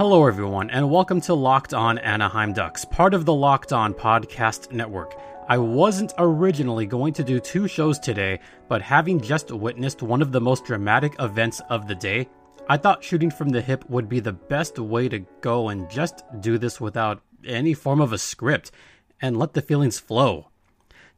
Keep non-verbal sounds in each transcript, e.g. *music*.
Hello, everyone, and welcome to Locked On Anaheim Ducks, part of the Locked On Podcast Network. I wasn't originally going to do two shows today, but having just witnessed one of the most dramatic events of the day, I thought shooting from the hip would be the best way to go and just do this without any form of a script and let the feelings flow.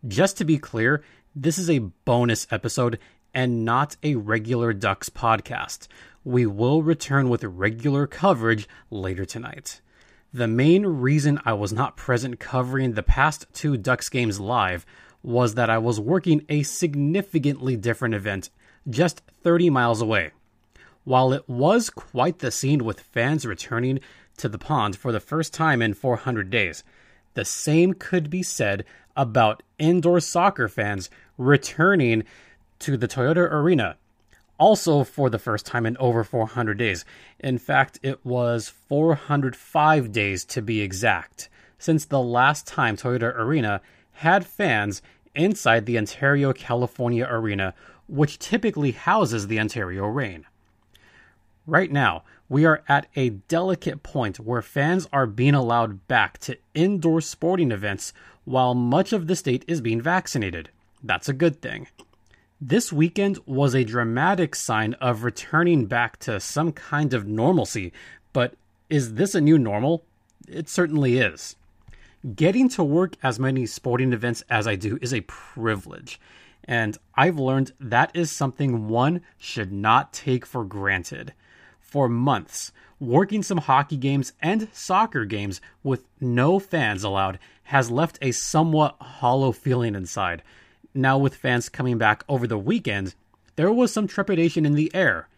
Just to be clear, this is a bonus episode and not a regular Ducks podcast we will return with regular coverage later tonight. The main reason I was not present covering the past two Ducks games live was that I was working a significantly different event just 30 miles away. While it was quite the scene with fans returning to the pond for the first time in 400 days, the same could be said about indoor soccer fans returning to the Toyota Arena also for the first time in over 400 days. In fact, it was 405 days to be exact, since the last time Toyota Arena had fans inside the Ontario, California Arena, which typically houses the Ontario Reign. Right now, we are at a delicate point where fans are being allowed back to indoor sporting events while much of the state is being vaccinated. That's a good thing. This weekend was a dramatic sign of returning back to some kind of normalcy, but is this a new normal? It certainly is. Getting to work as many sporting events as I do is a privilege, and I've learned that is something one should not take for granted. For months, working some hockey games and soccer games with no fans allowed has left a somewhat hollow feeling inside now with fans coming back over the weekend, there was some trepidation in the air.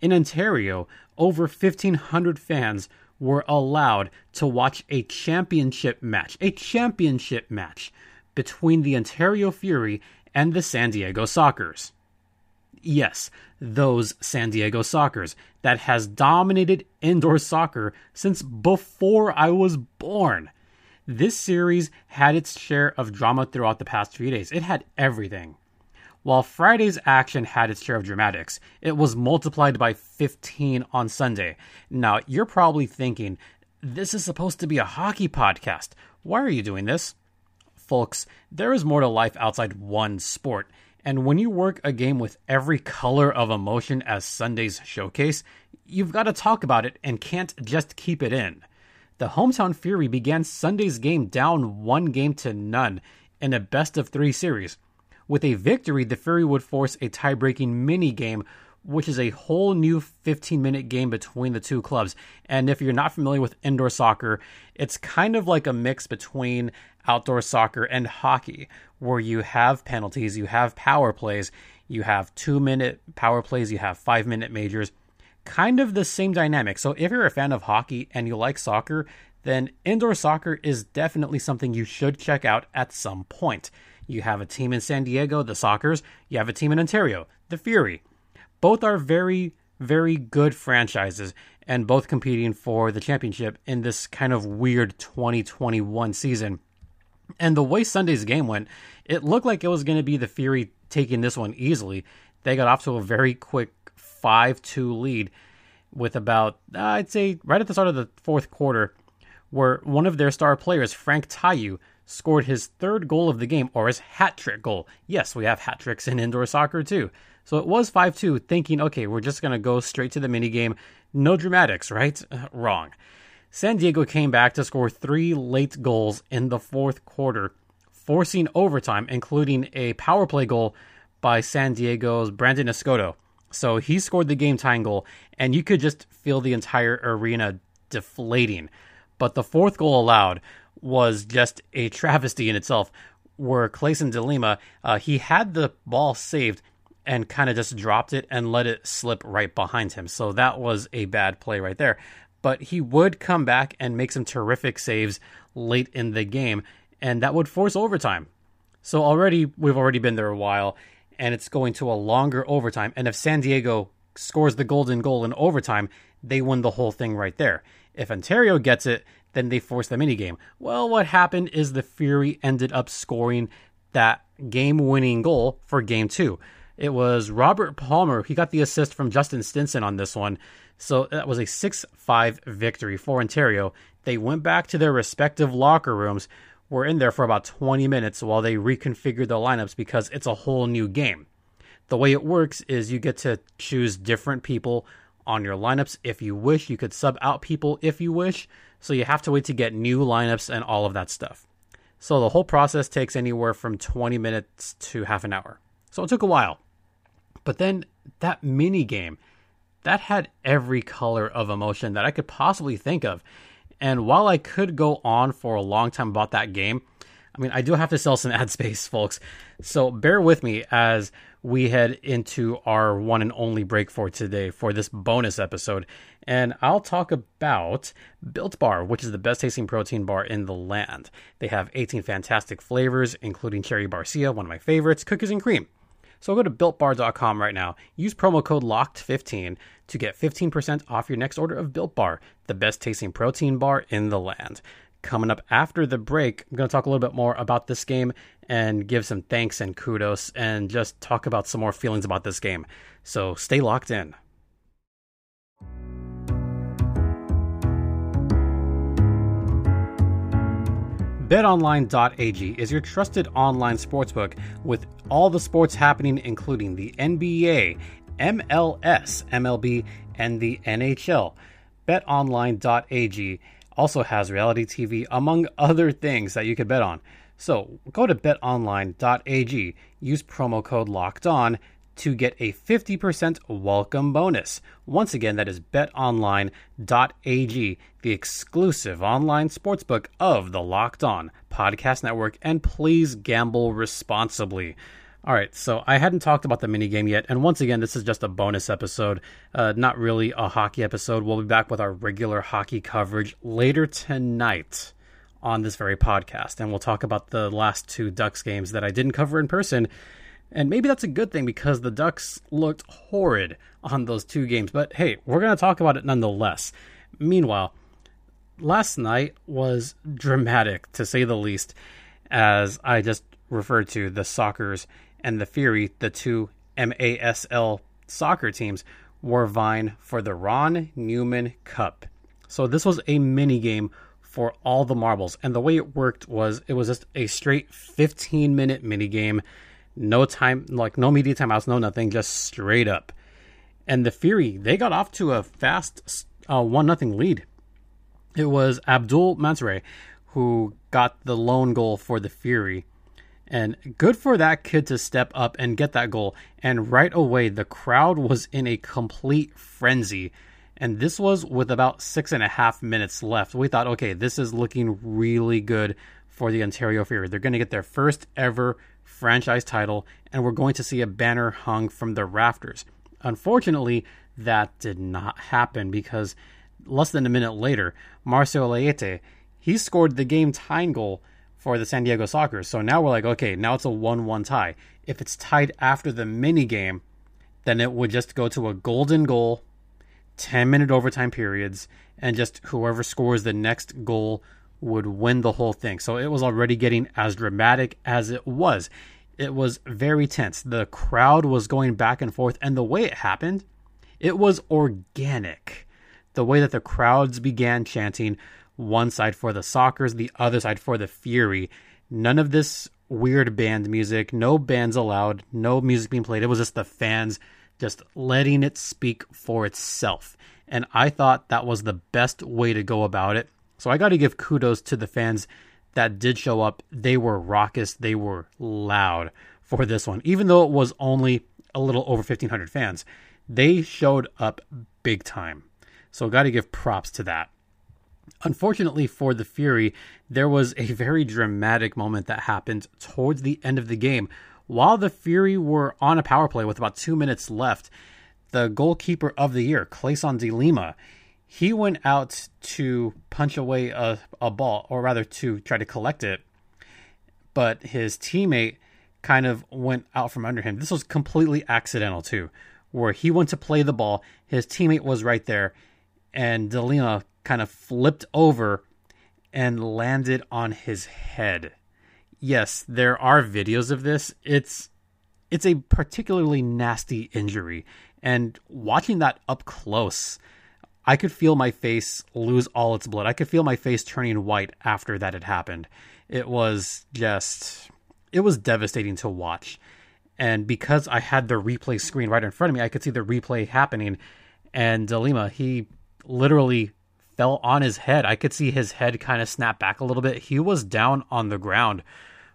In Ontario, over 1,500 fans were allowed to watch a championship match, a championship match between the Ontario Fury and the San Diego Sockers. Yes, those San Diego Sockers that has dominated indoor soccer since before I was born. This series had its share of drama throughout the past few days. It had everything. While Friday's action had its share of dramatics, it was multiplied by 15 on Sunday. Now, you're probably thinking, this is supposed to be a hockey podcast. Why are you doing this? Folks, there is more to life outside one sport. And when you work a game with every color of emotion as Sunday's showcase, you've got to talk about it and can't just keep it in. The Hometown Fury began Sunday's game down one game to none in a best of three series. With a victory, the Fury would force a tie breaking mini game, which is a whole new 15 minute game between the two clubs. And if you're not familiar with indoor soccer, it's kind of like a mix between outdoor soccer and hockey, where you have penalties, you have power plays, you have two minute power plays, you have five minute majors kind of the same dynamic. So if you're a fan of hockey and you like soccer, then indoor soccer is definitely something you should check out at some point. You have a team in San Diego, the Sockers, you have a team in Ontario, the Fury. Both are very, very good franchises and both competing for the championship in this kind of weird 2021 season. And the way Sunday's game went, it looked like it was going to be the Fury taking this one easily. They got off to a very quick 5 2 lead with about, uh, I'd say, right at the start of the fourth quarter, where one of their star players, Franck Tayou, scored his third goal of the game, or his hat trick goal. Yes, we have hat tricks in indoor soccer too. So it was 5 2, thinking, okay, we're just going to go straight to the minigame. No dramatics, right? *laughs* wrong. San Diego came back to score three late goals in the fourth quarter, forcing overtime, including a power play goal by San Diego's Brandon Escoto. So he scored the game tying goal, and you could just feel the entire arena deflating. But the fourth goal allowed was just a *laughs* travesty in itself, where Clayson DeLima, uh, he had the ball saved and kind of just dropped it and let it slip right behind him. So that was a bad play right there. But he would come back and make some terrific saves late in the game, and that would force overtime. So already, we've already been there a while, and it's going to a longer overtime. And if San Diego scores the golden goal in overtime, they win the whole thing right there. If Ontario gets it, then they force the minigame. Well, what happened is the Fury ended up scoring that game winning goal for game two. It was Robert Palmer. He got the assist from Justin Stinson on this one. So that was a 6 5 victory for Ontario. They went back to their respective locker rooms, were in there for about 20 minutes while they reconfigured the lineups because it's a whole new game. The way it works is you get to choose different people on your lineups if you wish. You could sub out people if you wish. So you have to wait to get new lineups and all of that stuff. So the whole process takes anywhere from 20 minutes to half an hour. So it took a while. But then that mini game, that had every color of emotion that I could possibly think of. And while I could go on for a long time about that game, I mean, I do have to sell some *laughs* ad space, folks. So bear with me as we head into our one and only break for today for this bonus episode. And I'll talk about Built Bar, which is the best tasting protein bar in the land. They have 18 fantastic flavors, including Cherry Barcia, one of my favorites, cookies and cream. So go to builtbar.com right now. Use promo code LOCKED15 to get 15% off your next order of Built Bar, the best tasting protein bar in the land. Coming up after the break, I'm going to talk a little bit more about this game and give some thanks and kudos and just talk about some more feelings about this game. So stay locked in. BetOnline.ag is your trusted online sportsbook with all the sports happening, including the NBA, MLS, MLB, and the NHL. BetOnline.ag also has reality TV, among other things that you could bet on. So go to betonline.ag, use promo code locked on to get a 50% welcome bonus. Once again, that is betonline.ag, the exclusive online sportsbook of the Locked On Podcast Network. And please gamble responsibly. All right, so I hadn't talked about the minigame yet, and once again, this is just a bonus episode, uh, not really a hockey episode. We'll be back with our regular hockey coverage later tonight on this very podcast, and we'll talk about the last two Ducks games that I didn't cover in person. And maybe that's a good thing because the Ducks looked horrid on those two games, but hey, we're going to talk about it nonetheless. Meanwhile, last night was dramatic to say the least, as I just referred to the Sockers and the Fury, the two MASL soccer teams, were vying for the Ron Newman Cup. So this was a mini game for all the marbles, and the way it worked was it was just a straight 15 minute mini game, no time, like no media timeouts, no nothing, just straight up. And the Fury they got off to a fast uh, one nothing lead. It was Abdul Mansour who got the lone goal for the Fury and good for that kid to step up and get that goal. And right away, the crowd was in a complete frenzy. And this was with about six and a half minutes left. We thought, okay, this is looking really good for the Ontario Fury. They're going to get their first ever franchise title, and we're going to see a banner hung from the rafters. Unfortunately, that did not happen because less than a minute later, Marcio Leite, he scored the game tying goal for the San Diego Sockers. So now we're like, okay, now it's a 1 1 tie. If it's tied after the mini game, then it would just go to a golden goal, 10 minute overtime periods, and just whoever scores the next goal would win the whole thing. So it was already getting as dramatic as it was. It was very tense. The crowd was going back and forth, and the way it happened, it was organic. The way that the crowds began chanting, one side for the Sockers, the other side for the Fury. None of this weird band music, no bands allowed, no music being played. It was just the fans just letting it speak for itself. And I thought that was the best way to go about it. So I got to give kudos to the fans that did show up. They were raucous, they were loud for this one. Even though it was only a little over 1,500 fans, they showed up big time. So got to give props to that. Unfortunately for the Fury, there was a *laughs* very dramatic moment that happened towards the end of the game. While the Fury were on a power play with about two minutes left, the goalkeeper of the year, Clayson de Lima, he went out to punch away a, a ball, or rather to try to collect it, but his teammate kind of went out from under him. This was completely accidental too, where he went to play the ball, his teammate was right there, and de Lima kind of flipped over and landed on his head. Yes, there are videos of this. It's it's a particularly nasty injury. And watching that up close, I could feel my face lose all its blood. I could feel my face turning white after that had happened. It was just, it was devastating to watch. And because I had the replay screen right in front of me, I could see the replay happening. And De Lima, he literally fell on his head. I could see his head kind of snap back a little bit. He was down on the ground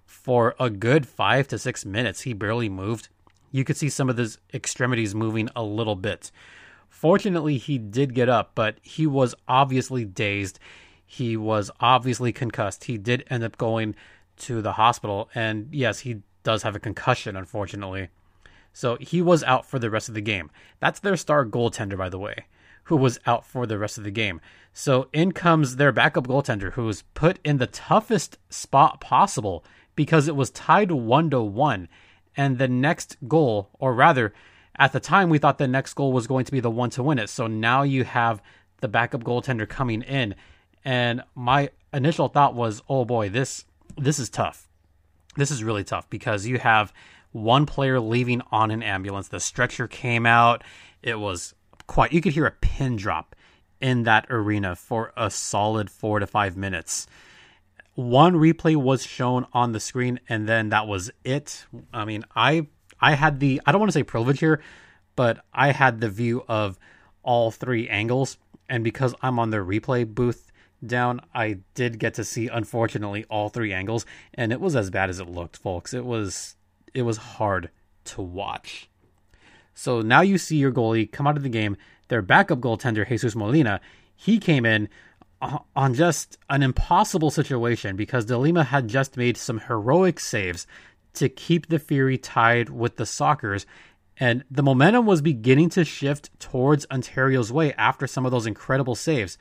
for a good five to six minutes. He barely moved. You could see some of his extremities moving a little bit. Fortunately, he did get up, but he was obviously dazed. He was obviously concussed. He did end up going to the hospital, and yes, he does have a concussion, unfortunately. So he was out for the rest of the game. That's their star goaltender, by the way, who was out for the rest of the game. So in comes their backup goaltender, who was put in the toughest spot possible because it was tied one to one. And the next goal, or rather, at the time, we thought the next goal was going to be the one to win it. So now you have the backup goaltender coming in. And my initial thought was, oh boy, this this is tough. This is really tough because you have one player leaving on an ambulance. The stretcher came out. It was quite you could hear a pin drop in that arena for a solid four to five minutes one replay was shown on the screen and then that was it. I mean, I I had the I don't want to say privilege here, but I had the view of all three angles and because I'm on the replay booth down, I did get to see unfortunately all three angles and it was as bad as it looked, folks. It was it was hard to watch. So now you see your goalie come out of the game, their backup goaltender Jesus Molina, he came in on just an impossible situation because De Lima had just made some heroic saves to keep the Fury tied with the Sockers. And the momentum was beginning to shift towards Ontario's way after some of those incredible saves.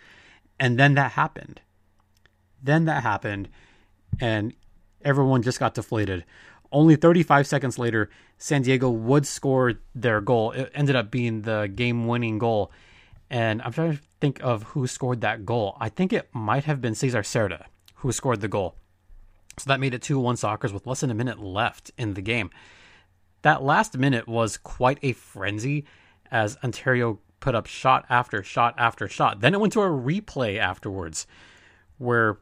And then that happened. Then that happened, and everyone just got deflated. Only 35 seconds later, San Diego would score their goal. It ended up being the game winning goal. And I'm trying to think of who scored that goal. I think it might have been Cesar Cerda who scored the goal. So that made it 2 1 Sockers with less than a minute left in the game. That last minute was quite a frenzy as Ontario put up shot after shot after shot. Then it went to a replay afterwards where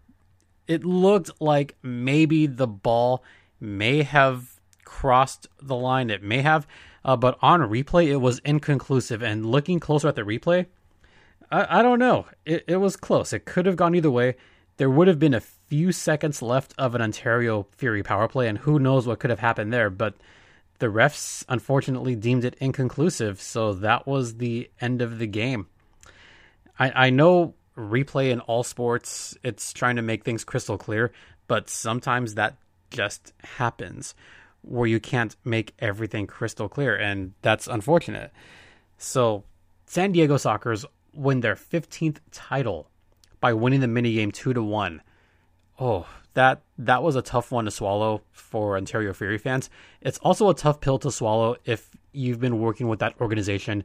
it looked like maybe the ball may have crossed the line. It may have, uh, but on replay, it was inconclusive. And looking closer at the replay, I, I don't know. It, it was close. It could have gone either way. There would have been a few seconds left of an Ontario Fury power play, and who knows what could have happened there. But the refs unfortunately deemed it inconclusive, so that was the end of the game. I, I know replay in all sports, it's trying to make things crystal clear, but sometimes that just happens where you can't make everything crystal clear, and that's unfortunate. So, San Diego Sockers win their 15th title by winning the minigame 2 to 1. Oh, that that was a tough one to swallow for Ontario Fury fans. It's also a tough pill to swallow if you've been working with that organization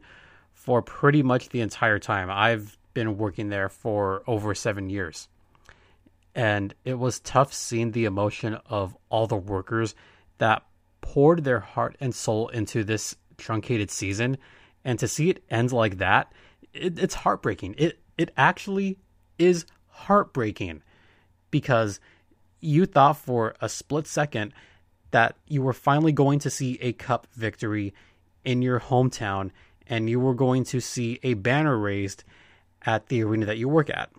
for pretty much the entire time. I've been working there for over 7 years. And it was tough seeing the emotion of all the workers that poured their heart and soul into this truncated season and to see it end like that it, it's heartbreaking it it actually is heartbreaking because you thought for a split second that you were finally going to see a cup victory in your hometown and you were going to see a banner raised at the arena that you work at.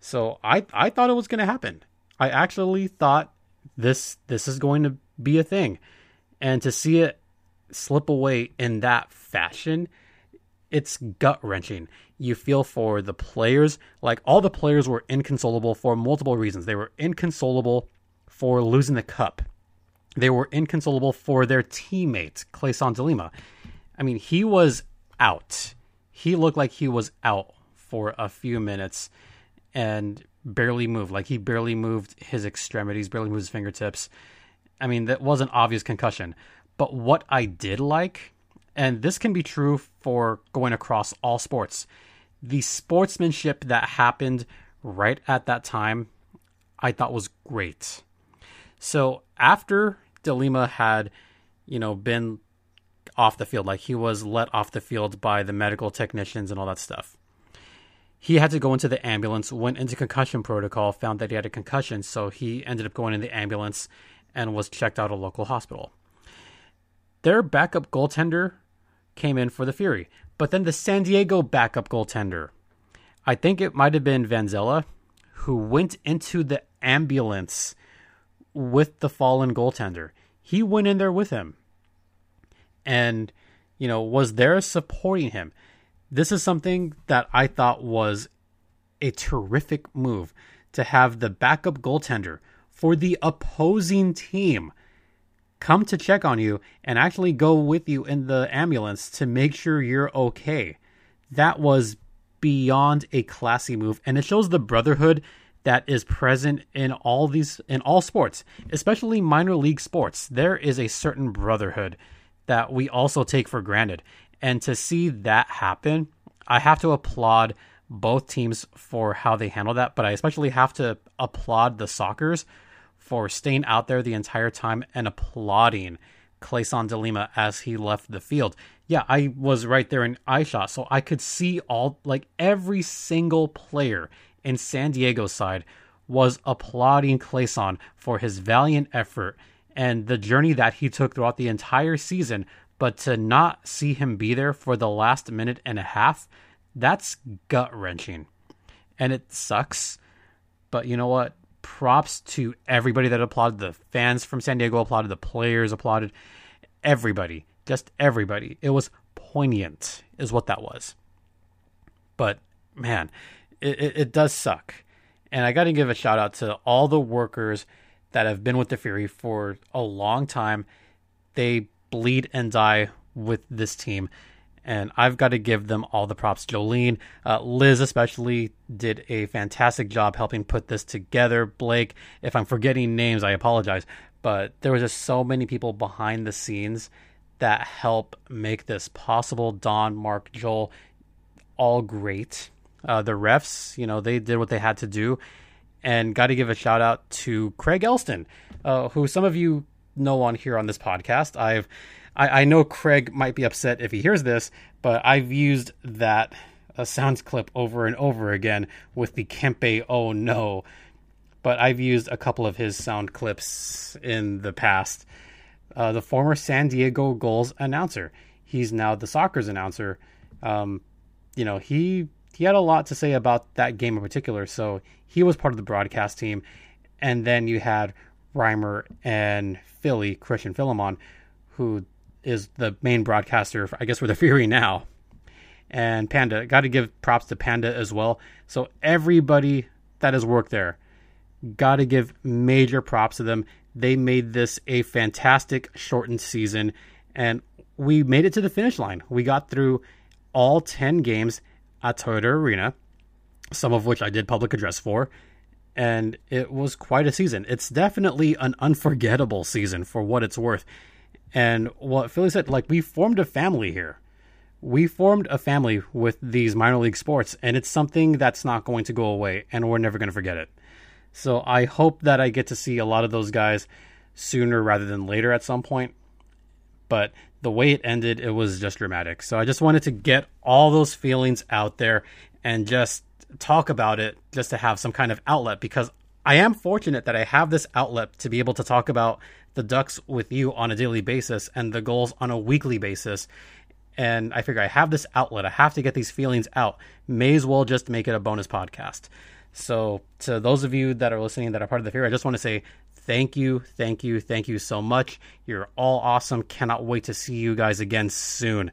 So I I thought it was going to happen. I actually thought this this is going to be a thing and to see it slip away in that fashion it's gut wrenching you feel for the players like all the players were inconsolable for multiple reasons they were inconsolable for losing the cup they were inconsolable for their teammate Clayson Delima. I mean, he was out. He looked like he was out for a few minutes and barely moved. Like he barely moved his extremities, barely moved his fingertips. I mean, that was an obvious concussion. But what I did like, and this can be true for going across all sports, the sportsmanship that happened right at that time, I thought was great. So after De Lima had you know, been off the field. Like he was let off the field by the medical technicians and all that stuff. He had to go into the ambulance, went into concussion protocol, found that he had a concussion, so he ended up going in the ambulance and was checked out at a local hospital. Their backup goaltender came in for the Fury, but then the San Diego backup goaltender, I think it might have been Vanzella, who went into the ambulance with the fallen goaltender. He went in there with him and, you know, was there supporting him. This is something that I thought was a terrific move to have the backup goaltender for the opposing team come to check on you and actually go with you in the ambulance to make sure you're okay. That was beyond a classy move and it shows the brotherhood that is present in all these in all sports, especially minor league sports. There is a certain brotherhood that we also take for granted. And to see that happen, I have to applaud both teams for how they handle that, but I especially have to applaud the Sockers for staying out there the entire time and applauding Clayson DeLima as he left the field. Yeah, I was right there in eye shot, so I could see all like every single player in San Diego's side was applauding Clayson for his valiant effort and the journey that he took throughout the entire season, but to not see him be there for the last minute and a half, that's gut wrenching. And it sucks. But you know what? Props to everybody that applauded. The fans from San Diego applauded, the players applauded, everybody. Just everybody. It was poignant, is what that was. But man, it, it, it does suck. And I got to give a shout out to all the workers that have been with the Fury for a long time. They bleed and die with this team. And I've got to give them all the props. Jolene, uh, Liz, especially, did a fantastic job helping put this together. Blake, if I'm forgetting names, I apologize. But there was just so many people behind the scenes that help make this possible. Don, Mark, Joel, all great. Uh, the refs, you know, they did what they had to do and got to give a shout out to Craig Elston, uh, who some of you know on here on this podcast. I've I, I, know Craig might be upset if he hears this, but I've used that uh, sounds clip over and over again with the Kempe oh no. But I've used a couple of his sound clips in the past. Uh, the former San Diego Goals announcer. He's now the Sockers' announcer. Um, you know, he he had a lot to say about that game in particular. So he was part of the broadcast team. And then you had Reimer and Philly, Christian Philemon, who is the main broadcaster, I guess, for the *laughs* Fury now. And Panda, got to give props to Panda as well. So everybody that has worked there, got to give major props to them. They made this a fantastic shortened season, and we made it to the finish line. We got through all 10 games at Toyota Arena, some of which I did public address for, and it was quite a season. It's definitely an unforgettable season for what it's worth. And what Philly said, like, we formed a family here. We formed a family with these minor league sports, and it's something that's not going to go away, and we're never going to forget it. So I hope that I get to see a lot of those guys sooner rather than later at some point. But the way it ended, it was just dramatic. So I just wanted to get all those feelings out there and just talk about it just to have some kind of outlet because I am fortunate that I have this outlet to be able to talk about the Ducks with you on a daily basis and the goals on a weekly basis. And I figure I have this outlet. I have to get these feelings out. May as well just make it a bonus podcast. So, to those of you that are listening that are part of the Fury, I just want to say thank you, thank you, thank you so much. You're all awesome. Cannot wait to see you guys again soon.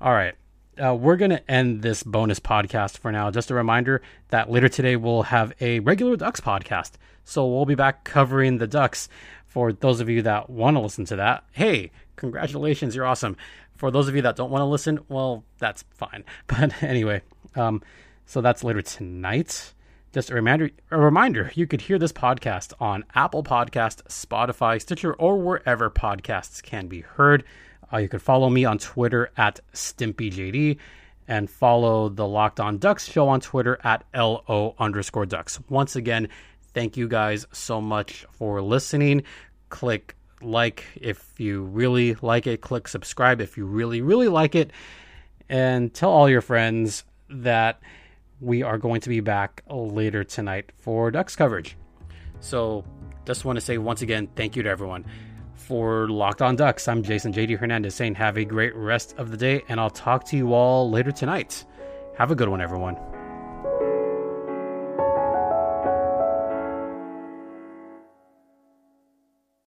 All right. Uh, we're going to end this bonus podcast for now. Just a reminder that later today we'll have a regular Ducks podcast. So we'll be back covering the Ducks. For those of you that want to listen to that, hey, congratulations, you're awesome. For those of you that don't want to listen, well, that's fine. *laughs* But anyway, um, so that's later tonight. Just a reminder, a reminder, you could hear this podcast on Apple Podcast, Spotify, Stitcher, or wherever podcasts can be heard. Uh, you could follow me on Twitter at StimpyJD and follow the Locked On Ducks show on Twitter at LO underscore Ducks. Once again, thank you guys so much for listening. Click like if you really like it, click subscribe if you really, really like it, and tell all your friends that we are going to be back later tonight for Ducks coverage. So, just want to say once again, thank you to everyone. For Locked On Ducks, I'm Jason JD Hernandez saying have a great rest of the day, and I'll talk to you all later tonight. Have a good one, everyone.